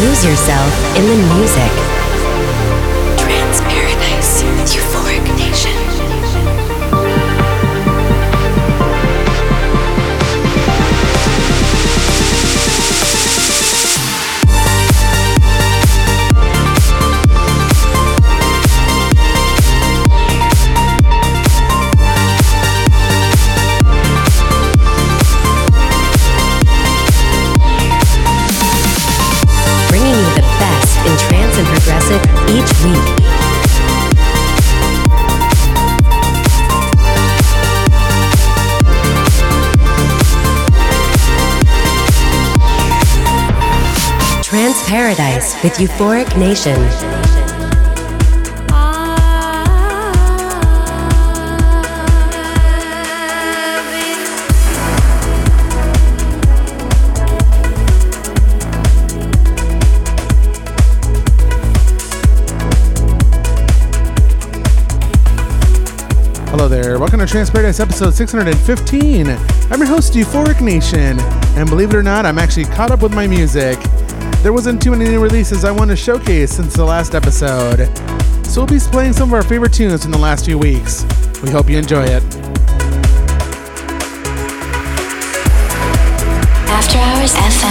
Lose yourself in the music. Trance Paradise, Euphoric with Euphoric Nation. Hello there. Welcome to Trance Paradise episode 615. I'm your host, Euphoric Nation, and believe it or not, I'm actually caught up with my music. There wasn't too many new releases I want to showcase since the last episode, so we'll be playing some of our favorite tunes from the last few weeks. We hope you enjoy it. After Hours FM.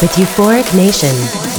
With Euphoric Nation.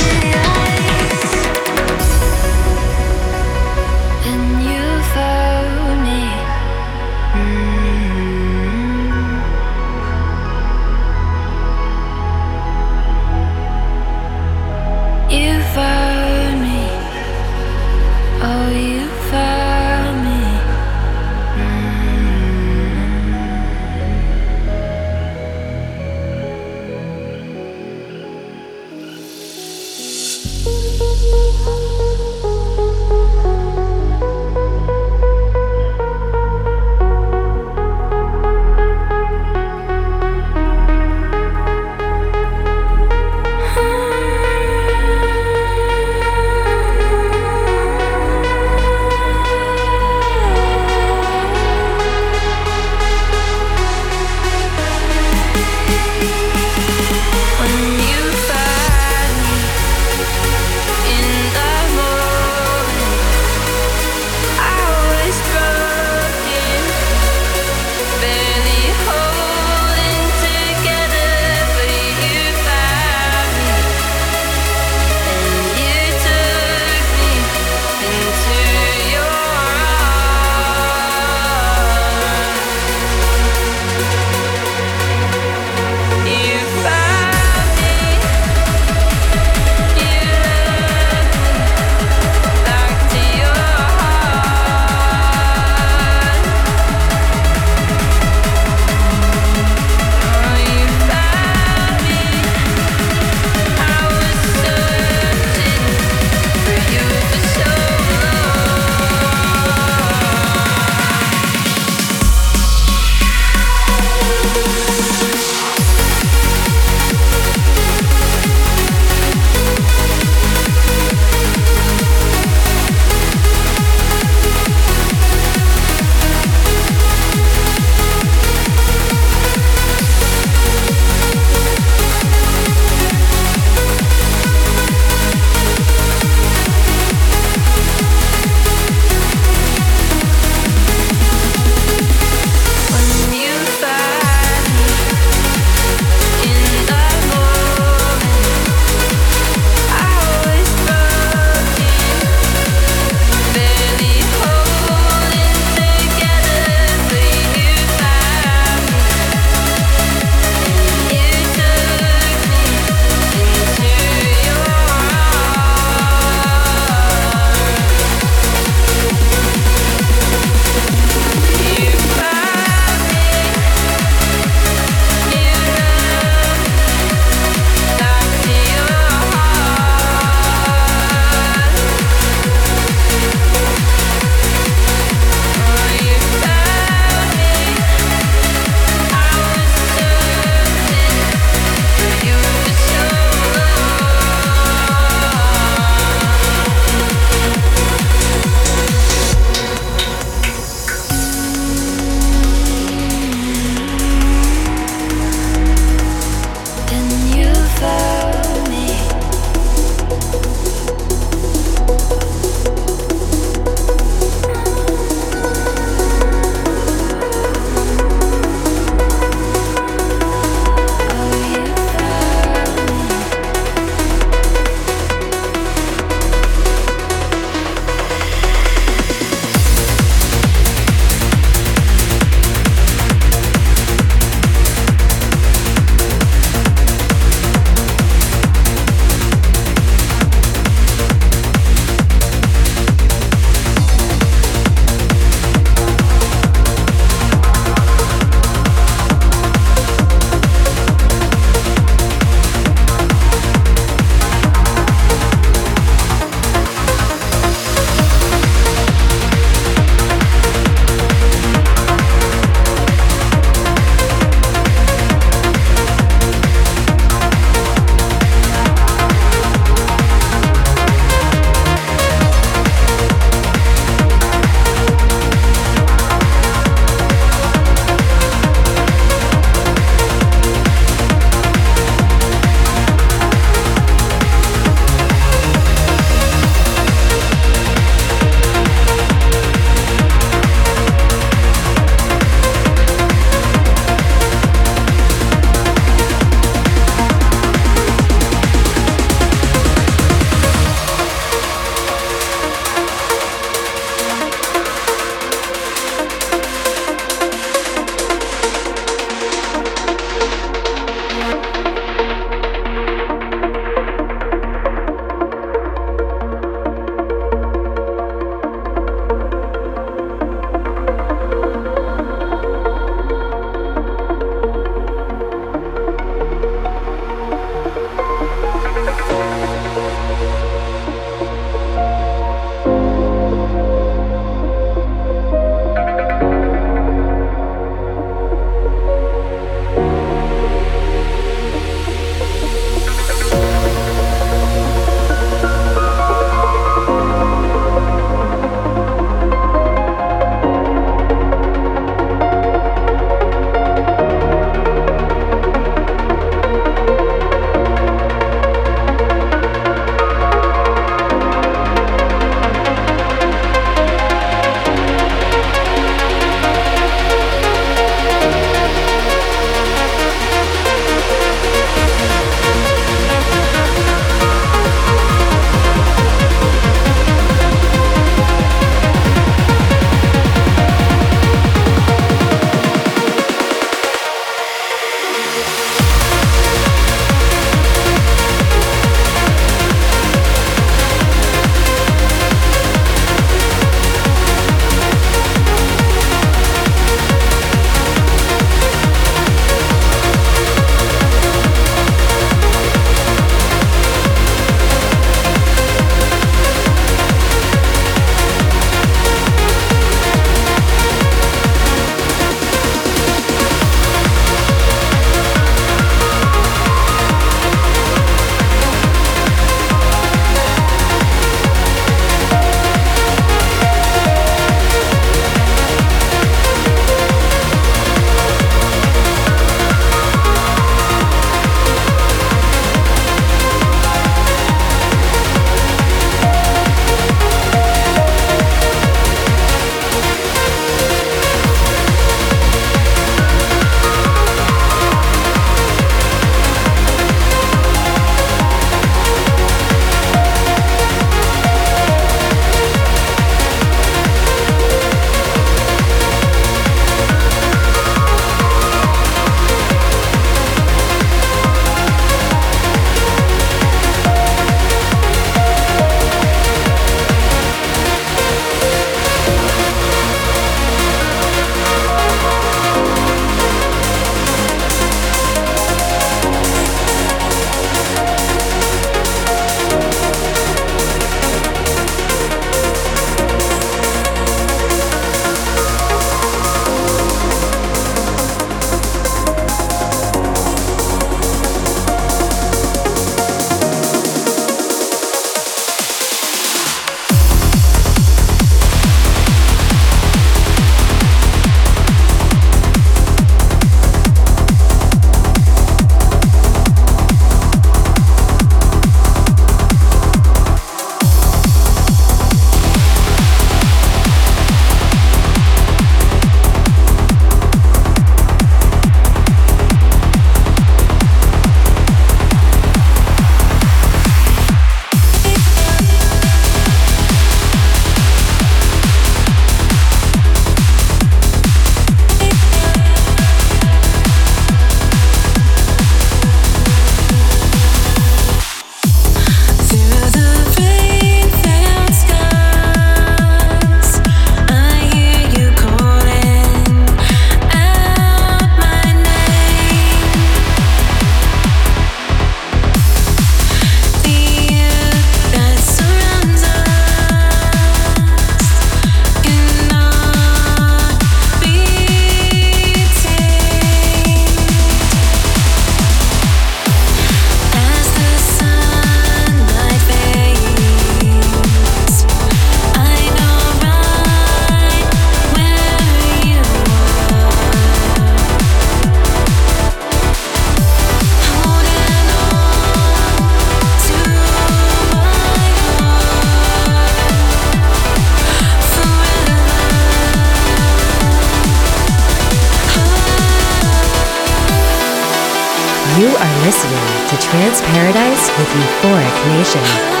To Trance Paradise with Euphoric Nation.